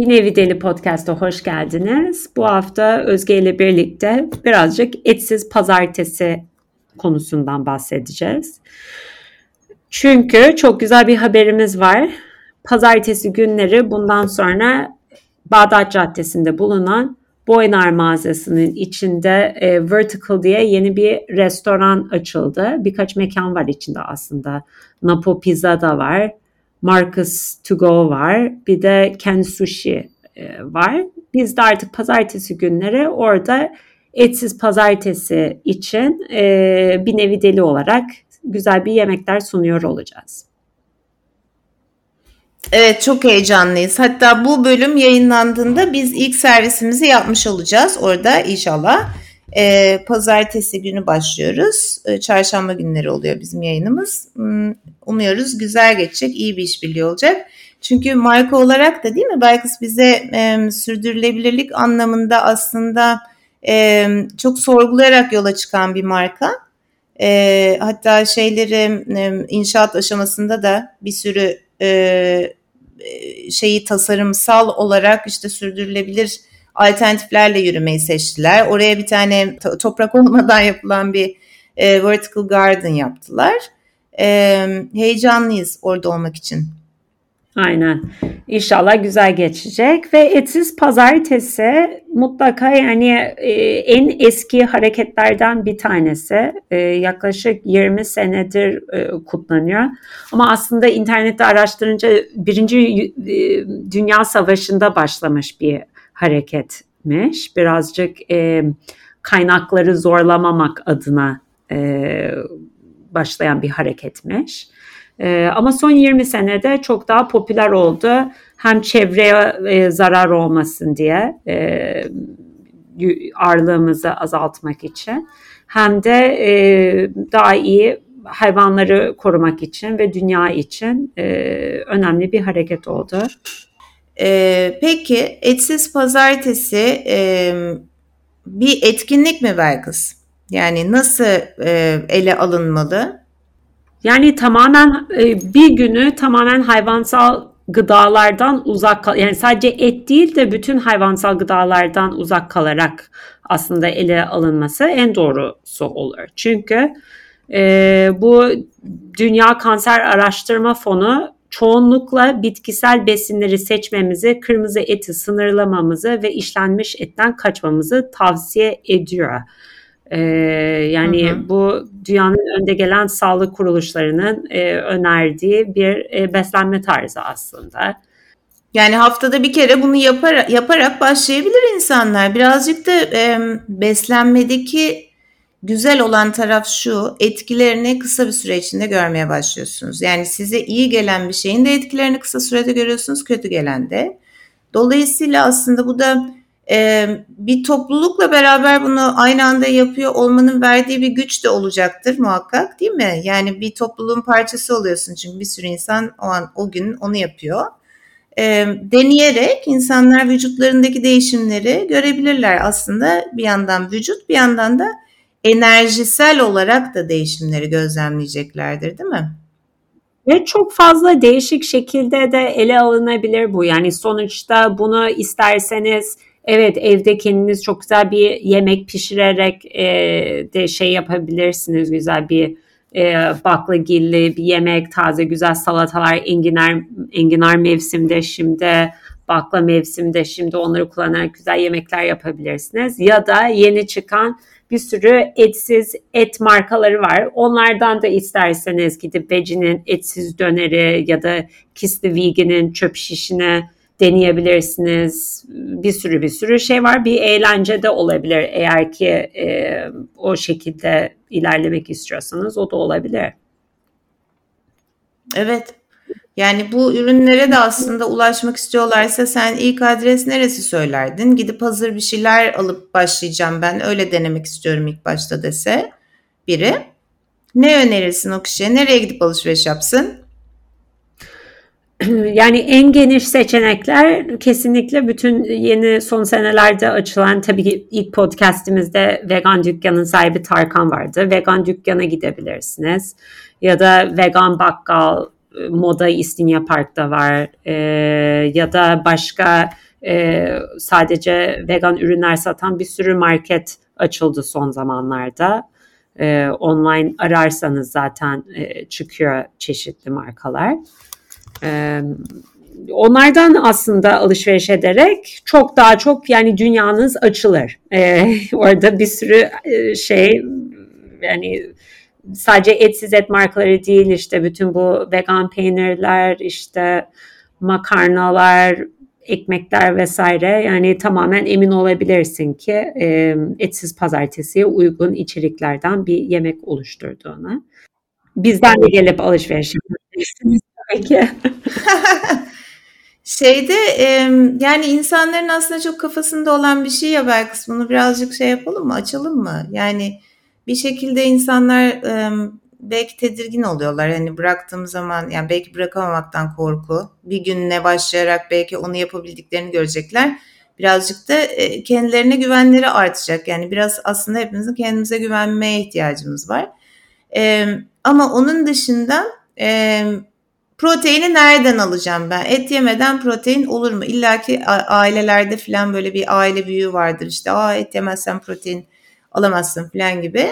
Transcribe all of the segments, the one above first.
Bir Nevi Deli Podcast'a hoş geldiniz. Bu hafta Özge ile birlikte birazcık etsiz pazartesi konusundan bahsedeceğiz. Çünkü çok güzel bir haberimiz var. Pazartesi günleri bundan sonra Bağdat Caddesi'nde bulunan Boynar mağazasının içinde e, Vertical diye yeni bir restoran açıldı. Birkaç mekan var içinde aslında. Napo Pizza da var. Marcus To Go var. Bir de Ken Sushi e, var. Biz de artık pazartesi günleri orada etsiz pazartesi için e, bir nevi deli olarak güzel bir yemekler sunuyor olacağız. Evet çok heyecanlıyız. Hatta bu bölüm yayınlandığında biz ilk servisimizi yapmış olacağız orada inşallah. Ee, pazartesi günü başlıyoruz. Ee, çarşamba günleri oluyor bizim yayınımız. Hmm, umuyoruz güzel geçecek, iyi bir işbirliği olacak. Çünkü marka olarak da değil mi Baykız bize e, sürdürülebilirlik anlamında aslında e, çok sorgulayarak yola çıkan bir marka. E, hatta şeyleri e, inşaat aşamasında da bir sürü e, şeyi tasarımsal olarak işte sürdürülebilir alternatiflerle yürümeyi seçtiler. Oraya bir tane toprak olmadan yapılan bir e, vertical garden yaptılar. E, heyecanlıyız orada olmak için. Aynen. İnşallah güzel geçecek ve etsiz pazartesi mutlaka yani e, en eski hareketlerden bir tanesi. E, yaklaşık 20 senedir e, kutlanıyor. Ama aslında internette araştırınca Birinci e, Dünya Savaşı'nda başlamış bir hareketmiş. Birazcık e, kaynakları zorlamamak adına e, başlayan bir hareketmiş. E, ama son 20 senede çok daha popüler oldu. Hem çevreye e, zarar olmasın diye e, ağırlığımızı azaltmak için hem de e, daha iyi hayvanları korumak için ve dünya için e, önemli bir hareket oldu. Ee, peki etsiz pazartesi e, bir etkinlik mi Belkıs? Yani nasıl e, ele alınmalı? Yani tamamen e, bir günü tamamen hayvansal gıdalardan uzak kal yani sadece et değil de bütün hayvansal gıdalardan uzak kalarak aslında ele alınması en doğrusu olur. Çünkü e, bu Dünya Kanser Araştırma Fonu çoğunlukla bitkisel besinleri seçmemizi, kırmızı eti sınırlamamızı ve işlenmiş etten kaçmamızı tavsiye ediyor. Ee, yani hı hı. bu dünyanın önde gelen sağlık kuruluşlarının e, önerdiği bir e, beslenme tarzı aslında. Yani haftada bir kere bunu yapar, yaparak başlayabilir insanlar. Birazcık da e, beslenmedeki güzel olan taraf şu, etkilerini kısa bir süre içinde görmeye başlıyorsunuz. Yani size iyi gelen bir şeyin de etkilerini kısa sürede görüyorsunuz, kötü gelen de. Dolayısıyla aslında bu da e, bir toplulukla beraber bunu aynı anda yapıyor olmanın verdiği bir güç de olacaktır muhakkak değil mi? Yani bir topluluğun parçası oluyorsun çünkü bir sürü insan o an o gün onu yapıyor. E, deneyerek insanlar vücutlarındaki değişimleri görebilirler aslında bir yandan vücut bir yandan da enerjisel olarak da değişimleri gözlemleyeceklerdir değil mi? Ve çok fazla değişik şekilde de ele alınabilir bu. Yani sonuçta bunu isterseniz evet evde kendiniz çok güzel bir yemek pişirerek e, de şey yapabilirsiniz. Güzel bir e, baklagilli bir yemek, taze güzel salatalar, enginar, enginar mevsimde şimdi bakla mevsimde şimdi onları kullanarak güzel yemekler yapabilirsiniz. Ya da yeni çıkan bir sürü etsiz et markaları var. Onlardan da isterseniz gidip Veggies etsiz döneri ya da Kisli Vegan'in çöp şişine deneyebilirsiniz. Bir sürü bir sürü şey var. Bir eğlence de olabilir eğer ki e, o şekilde ilerlemek istiyorsanız o da olabilir. Evet. Yani bu ürünlere de aslında ulaşmak istiyorlarsa sen ilk adres neresi söylerdin? Gidip hazır bir şeyler alıp başlayacağım ben öyle denemek istiyorum ilk başta dese biri. Ne önerirsin o kişiye? Nereye gidip alışveriş yapsın? Yani en geniş seçenekler kesinlikle bütün yeni son senelerde açılan tabii ki ilk podcastimizde vegan dükkanın sahibi Tarkan vardı. Vegan dükkana gidebilirsiniz ya da vegan bakkal Moda İstinye Park'ta var e, ya da başka e, sadece vegan ürünler satan bir sürü market açıldı son zamanlarda. E, online ararsanız zaten e, çıkıyor çeşitli markalar. E, onlardan aslında alışveriş ederek çok daha çok yani dünyanız açılır. E, orada bir sürü e, şey yani sadece etsiz et markaları değil işte bütün bu vegan peynirler işte makarnalar ekmekler vesaire yani tamamen emin olabilirsin ki e, etsiz pazartesiye uygun içeriklerden bir yemek oluşturduğunu. Bizden de gelip alışveriş yapabilirsiniz tabii. Şeyde e, yani insanların aslında çok kafasında olan bir şey ya belki bunu birazcık şey yapalım mı açalım mı? Yani bir şekilde insanlar e, belki tedirgin oluyorlar. Hani bıraktığım zaman yani belki bırakamamaktan korku. Bir gününe başlayarak belki onu yapabildiklerini görecekler. Birazcık da e, kendilerine güvenleri artacak. Yani biraz aslında hepimizin kendimize güvenmeye ihtiyacımız var. E, ama onun dışında e, proteini nereden alacağım ben? Et yemeden protein olur mu? İlla ki ailelerde falan böyle bir aile büyüğü vardır. İşte Aa, et yemezsen protein alamazsın falan gibi.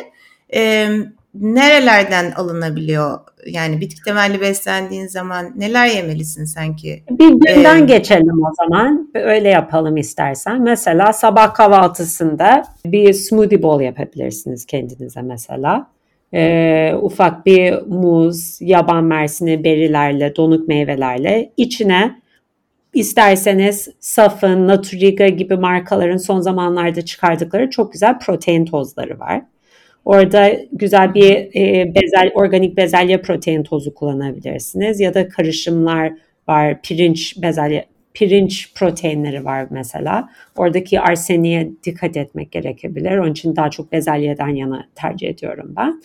E, nerelerden alınabiliyor? Yani bitki temelli beslendiğin zaman neler yemelisin sanki? Bir günden ee, geçelim o zaman. Öyle yapalım istersen. Mesela sabah kahvaltısında bir smoothie bowl yapabilirsiniz kendinize mesela. Ee, ufak bir muz, yaban mersini, berilerle, donuk meyvelerle içine isterseniz Safın, Naturiga gibi markaların son zamanlarda çıkardıkları çok güzel protein tozları var. Orada güzel bir e, bezel, organik bezelye protein tozu kullanabilirsiniz ya da karışımlar var. Pirinç bezelye, pirinç proteinleri var mesela. Oradaki arseniye dikkat etmek gerekebilir. Onun için daha çok bezelyeden yana tercih ediyorum ben.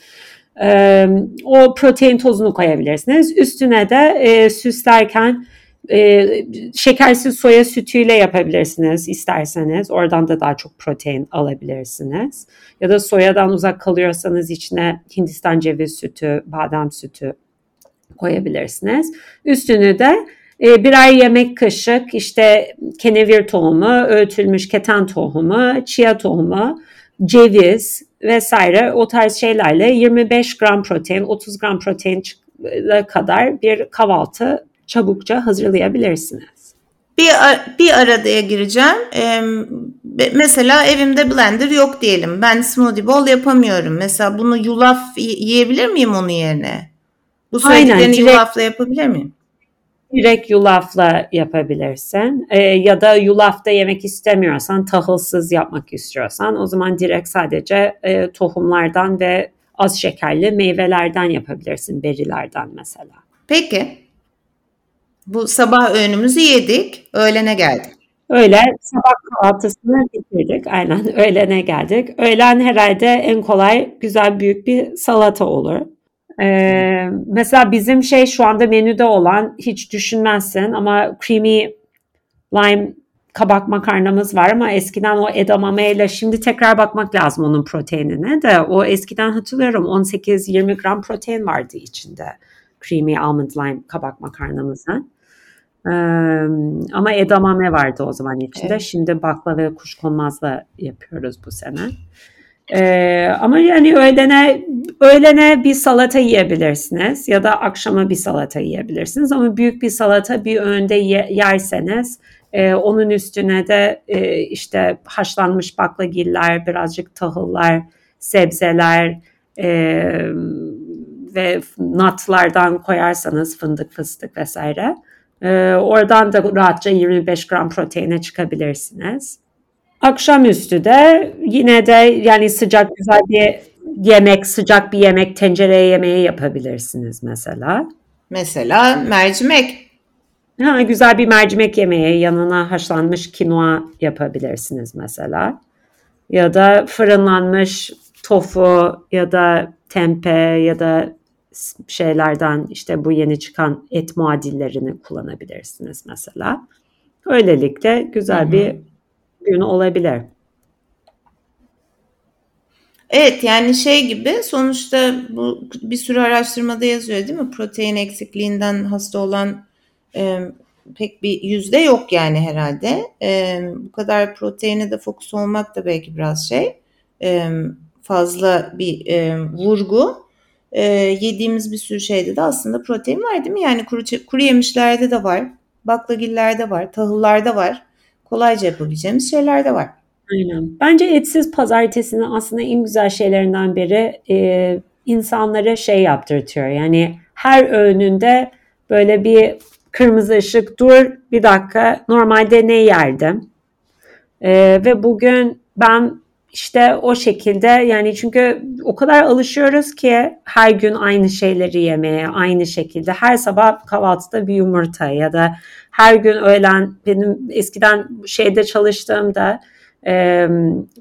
Ee, o protein tozunu koyabilirsiniz. Üstüne de e, süslerken e, şekersiz soya sütüyle yapabilirsiniz isterseniz. Oradan da daha çok protein alabilirsiniz. Ya da soyadan uzak kalıyorsanız içine Hindistan ceviz sütü, badem sütü koyabilirsiniz. Üstünü de e, birer yemek kaşık işte kenevir tohumu, öğütülmüş keten tohumu, chia tohumu, ceviz vesaire o tarz şeylerle 25 gram protein, 30 gram protein kadar bir kahvaltı çabukça hazırlayabilirsiniz. Bir, bir aradaya gireceğim. Ee, mesela evimde blender yok diyelim. Ben smoothie bowl yapamıyorum. Mesela bunu yulaf yiyebilir miyim onun yerine? Bu söylediklerini Aynen, direkt, yulafla yapabilir miyim? Direkt yulafla yapabilirsin. Ee, ya da yulafta yemek istemiyorsan, tahılsız yapmak istiyorsan o zaman direkt sadece e, tohumlardan ve az şekerli meyvelerden yapabilirsin. Berilerden mesela. Peki. Bu sabah öğünümüzü yedik. Öğlene geldik. Öyle sabah kahvaltısını bitirdik. Aynen öğlene geldik. Öğlen herhalde en kolay güzel büyük bir salata olur. Ee, mesela bizim şey şu anda menüde olan hiç düşünmezsin ama creamy lime kabak makarnamız var ama eskiden o edamame ile şimdi tekrar bakmak lazım onun proteinine de o eskiden hatırlıyorum 18-20 gram protein vardı içinde creamy almond lime kabak makarnamızın. Ee, ama edamame vardı o zaman içinde. Evet. Şimdi bakla ve kuşkonmazla yapıyoruz bu sene. Ee, ama yani öğlene öğlene bir salata yiyebilirsiniz ya da akşama bir salata yiyebilirsiniz ama büyük bir salata bir öğünde ye, yerseniz e, onun üstüne de e, işte haşlanmış baklagiller, birazcık tahıllar, sebzeler e, ve nutlardan koyarsanız fındık, fıstık vesaire ee, oradan da rahatça 25 gram proteine çıkabilirsiniz. Akşamüstü de yine de yani sıcak güzel bir yemek, sıcak bir yemek, tencereye yemeği yapabilirsiniz mesela. Mesela mercimek. Ha, güzel bir mercimek yemeği yanına haşlanmış kinoa yapabilirsiniz mesela. Ya da fırınlanmış tofu ya da tempe ya da şeylerden işte bu yeni çıkan et muadillerini kullanabilirsiniz mesela. Öylelikle güzel Hı-hı. bir gün olabilir. Evet yani şey gibi sonuçta bu bir sürü araştırmada yazıyor değil mi? Protein eksikliğinden hasta olan e, pek bir yüzde yok yani herhalde. E, bu kadar proteine de fokus olmak da belki biraz şey e, fazla bir e, vurgu. E, yediğimiz bir sürü şeyde de aslında protein var değil mi? Yani kuru, kuru yemişlerde de var, baklagillerde var, tahıllarda var. Kolayca yapabileceğimiz şeyler de var. Aynen. Bence etsiz pazartesinin aslında en güzel şeylerinden biri e, insanlara şey yaptırtıyor. Yani her öğününde böyle bir kırmızı ışık dur bir dakika normalde ne yerdim? Ee, ve bugün ben işte o şekilde yani çünkü o kadar alışıyoruz ki her gün aynı şeyleri yemeye aynı şekilde her sabah kahvaltıda bir yumurta ya da her gün öğlen benim eskiden şeyde çalıştığımda e,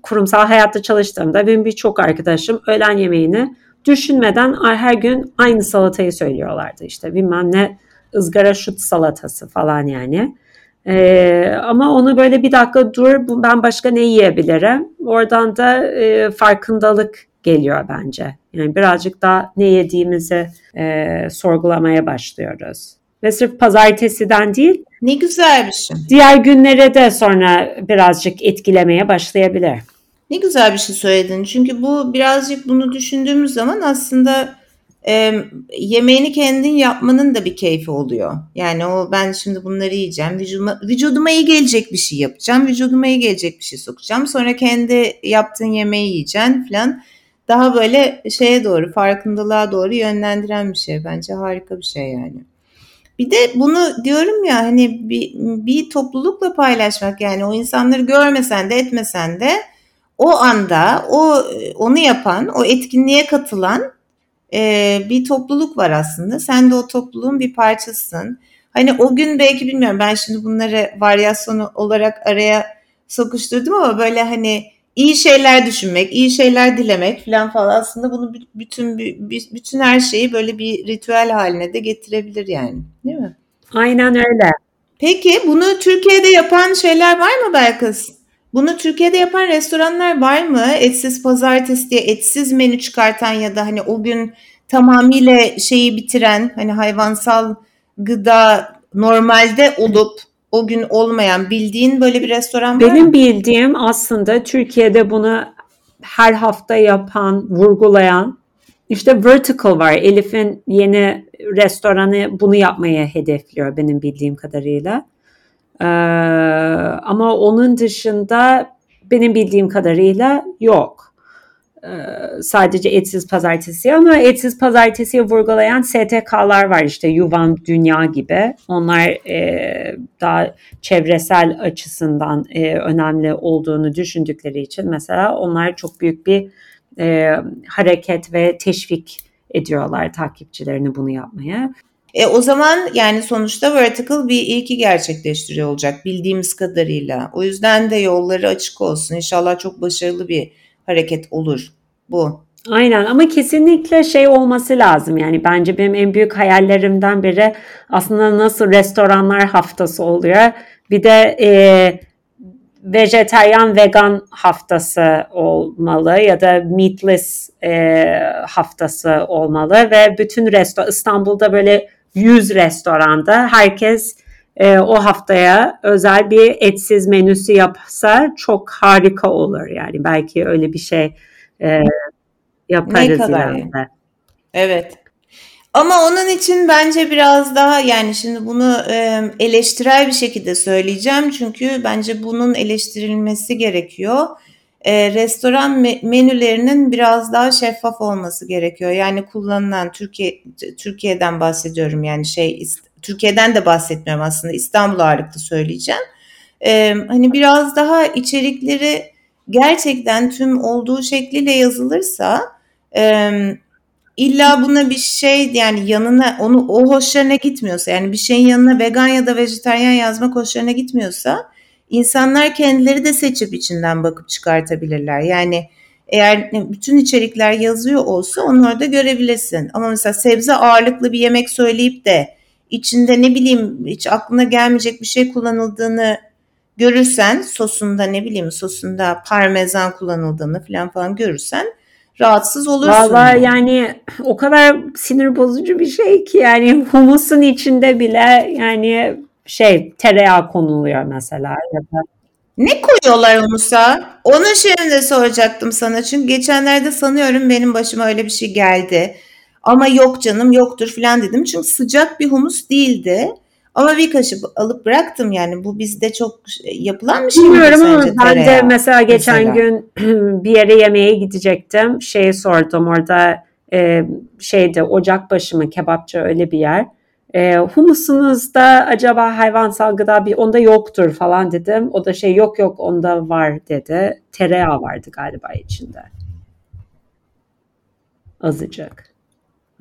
kurumsal hayatta çalıştığımda benim birçok arkadaşım öğlen yemeğini düşünmeden her gün aynı salatayı söylüyorlardı işte bilmem ne ızgara şut salatası falan yani. Ee, ama onu böyle bir dakika dur ben başka ne yiyebilirim? Oradan da e, farkındalık geliyor bence. Yani birazcık daha ne yediğimizi e, sorgulamaya başlıyoruz. Ve sırf pazartesiden değil. Ne güzel bir şey. Diğer günlere de sonra birazcık etkilemeye başlayabilir. Ne güzel bir şey söyledin. Çünkü bu birazcık bunu düşündüğümüz zaman aslında e, yemeğini kendin yapmanın da bir keyfi oluyor. Yani o ben şimdi bunları yiyeceğim. Vücuduma, vücuduma iyi gelecek bir şey yapacağım. Vücuduma iyi gelecek bir şey sokacağım. Sonra kendi yaptığın yemeği yiyeceksin falan. Daha böyle şeye doğru farkındalığa doğru yönlendiren bir şey. Bence harika bir şey yani. Bir de bunu diyorum ya hani bir, bir toplulukla paylaşmak yani o insanları görmesen de etmesen de o anda o onu yapan, o etkinliğe katılan e, bir topluluk var aslında. Sen de o topluluğun bir parçasısın. Hani o gün belki bilmiyorum ben şimdi bunları varyasyonu olarak araya sokuşturdum ama böyle hani iyi şeyler düşünmek, iyi şeyler dilemek falan falan aslında bunu bütün bütün her şeyi böyle bir ritüel haline de getirebilir yani. Değil mi? Aynen öyle. Peki bunu Türkiye'de yapan şeyler var mı Belkıs? Bunu Türkiye'de yapan restoranlar var mı? Etsiz pazartesi diye etsiz menü çıkartan ya da hani o gün tamamıyla şeyi bitiren hani hayvansal gıda normalde olup o gün olmayan bildiğin böyle bir restoran var Benim mı? bildiğim aslında Türkiye'de bunu her hafta yapan, vurgulayan işte Vertical var. Elif'in yeni restoranı bunu yapmaya hedefliyor benim bildiğim kadarıyla. Ee, ama onun dışında benim bildiğim kadarıyla yok. Ee, sadece etsiz pazartesi ama etsiz pazartesiyi vurgulayan STK'lar var işte Yuvan Dünya gibi. Onlar e, daha çevresel açısından e, önemli olduğunu düşündükleri için mesela onlar çok büyük bir e, hareket ve teşvik ediyorlar takipçilerini bunu yapmaya. E, o zaman yani sonuçta vertical bir ilki gerçekleştiriyor olacak bildiğimiz kadarıyla. O yüzden de yolları açık olsun. İnşallah çok başarılı bir hareket olur bu. Aynen ama kesinlikle şey olması lazım yani bence benim en büyük hayallerimden biri aslında nasıl restoranlar haftası oluyor bir de e, vejeteryan vegan haftası olmalı ya da meatless e, haftası olmalı ve bütün resto İstanbul'da böyle 100 restoranda herkes e, o haftaya özel bir etsiz menüsü yapsa çok harika olur yani belki öyle bir şey e, yaparız ne kadar. Evet. Ama onun için bence biraz daha yani şimdi bunu e, eleştirel bir şekilde söyleyeceğim çünkü bence bunun eleştirilmesi gerekiyor. E, restoran menülerinin biraz daha şeffaf olması gerekiyor. Yani kullanılan Türkiye Türkiye'den bahsediyorum yani şey Türkiye'den de bahsetmiyorum aslında İstanbul ağırlıklı söyleyeceğim. E, hani biraz daha içerikleri gerçekten tüm olduğu şekliyle yazılırsa e, illa buna bir şey yani yanına onu o hoşlarına gitmiyorsa yani bir şeyin yanına vegan ya da vejeteryan yazmak hoşlarına gitmiyorsa insanlar kendileri de seçip içinden bakıp çıkartabilirler. Yani eğer bütün içerikler yazıyor olsa onu orada görebilirsin. Ama mesela sebze ağırlıklı bir yemek söyleyip de içinde ne bileyim hiç aklına gelmeyecek bir şey kullanıldığını görürsen sosunda ne bileyim sosunda parmesan kullanıldığını falan falan görürsen rahatsız olursun. Valla yani o kadar sinir bozucu bir şey ki yani humusun içinde bile yani şey tereyağı konuluyor mesela ya da Ne koyuyorlar humusa? Onu şimdi de soracaktım sana. Çünkü geçenlerde sanıyorum benim başıma öyle bir şey geldi. Ama yok canım yoktur falan dedim. Çünkü sıcak bir humus değildi. Ama bir kaşık alıp bıraktım yani. Bu bizde çok yapılan bir şey mi Bilmiyorum ama sence ben de mesela geçen mesela? gün bir yere yemeğe gidecektim. Şeyi sordum orada e, şeyde Ocakbaşı mı kebapçı öyle bir yer. E, humusunuzda acaba hayvansal gıda bir onda yoktur falan dedim. O da şey yok yok onda var dedi. Tereyağı vardı galiba içinde. Azıcık.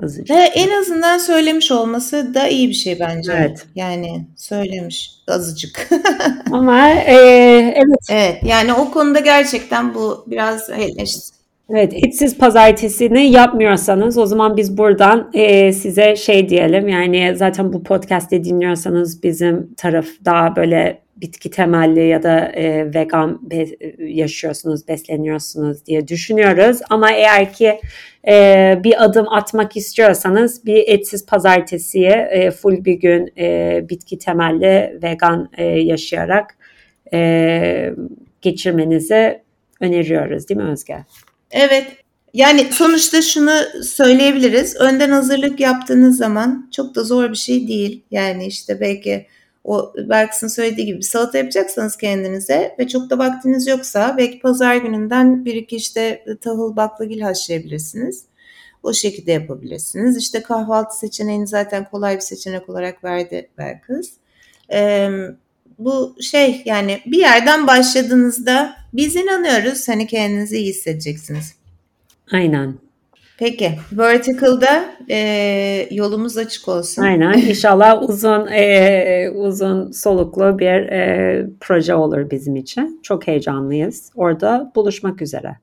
Azıcık. Ve en azından söylemiş olması da iyi bir şey bence. Evet. Yani söylemiş azıcık. Ama e, evet evet yani o konuda gerçekten bu biraz eleştiri. Evet, etsiz pazartesini yapmıyorsanız o zaman biz buradan e, size şey diyelim yani zaten bu podcast'i dinliyorsanız bizim taraf daha böyle bitki temelli ya da e, vegan be, yaşıyorsunuz, besleniyorsunuz diye düşünüyoruz. Ama eğer ki e, bir adım atmak istiyorsanız bir etsiz pazartesiye e, full bir gün e, bitki temelli vegan e, yaşayarak e, geçirmenizi öneriyoruz değil mi Özge? Evet. Yani sonuçta şunu söyleyebiliriz. Önden hazırlık yaptığınız zaman çok da zor bir şey değil. Yani işte belki o Berks'in söylediği gibi salata yapacaksanız kendinize ve çok da vaktiniz yoksa belki pazar gününden bir iki işte tahıl baklagil haşlayabilirsiniz. O şekilde yapabilirsiniz. İşte kahvaltı seçeneğini zaten kolay bir seçenek olarak verdi Berkız. Ee, bu şey yani bir yerden başladığınızda biz inanıyoruz hani kendinizi iyi hissedeceksiniz. Aynen. Peki Vertical'da e, yolumuz açık olsun. Aynen inşallah uzun e, uzun soluklu bir e, proje olur bizim için. Çok heyecanlıyız. Orada buluşmak üzere.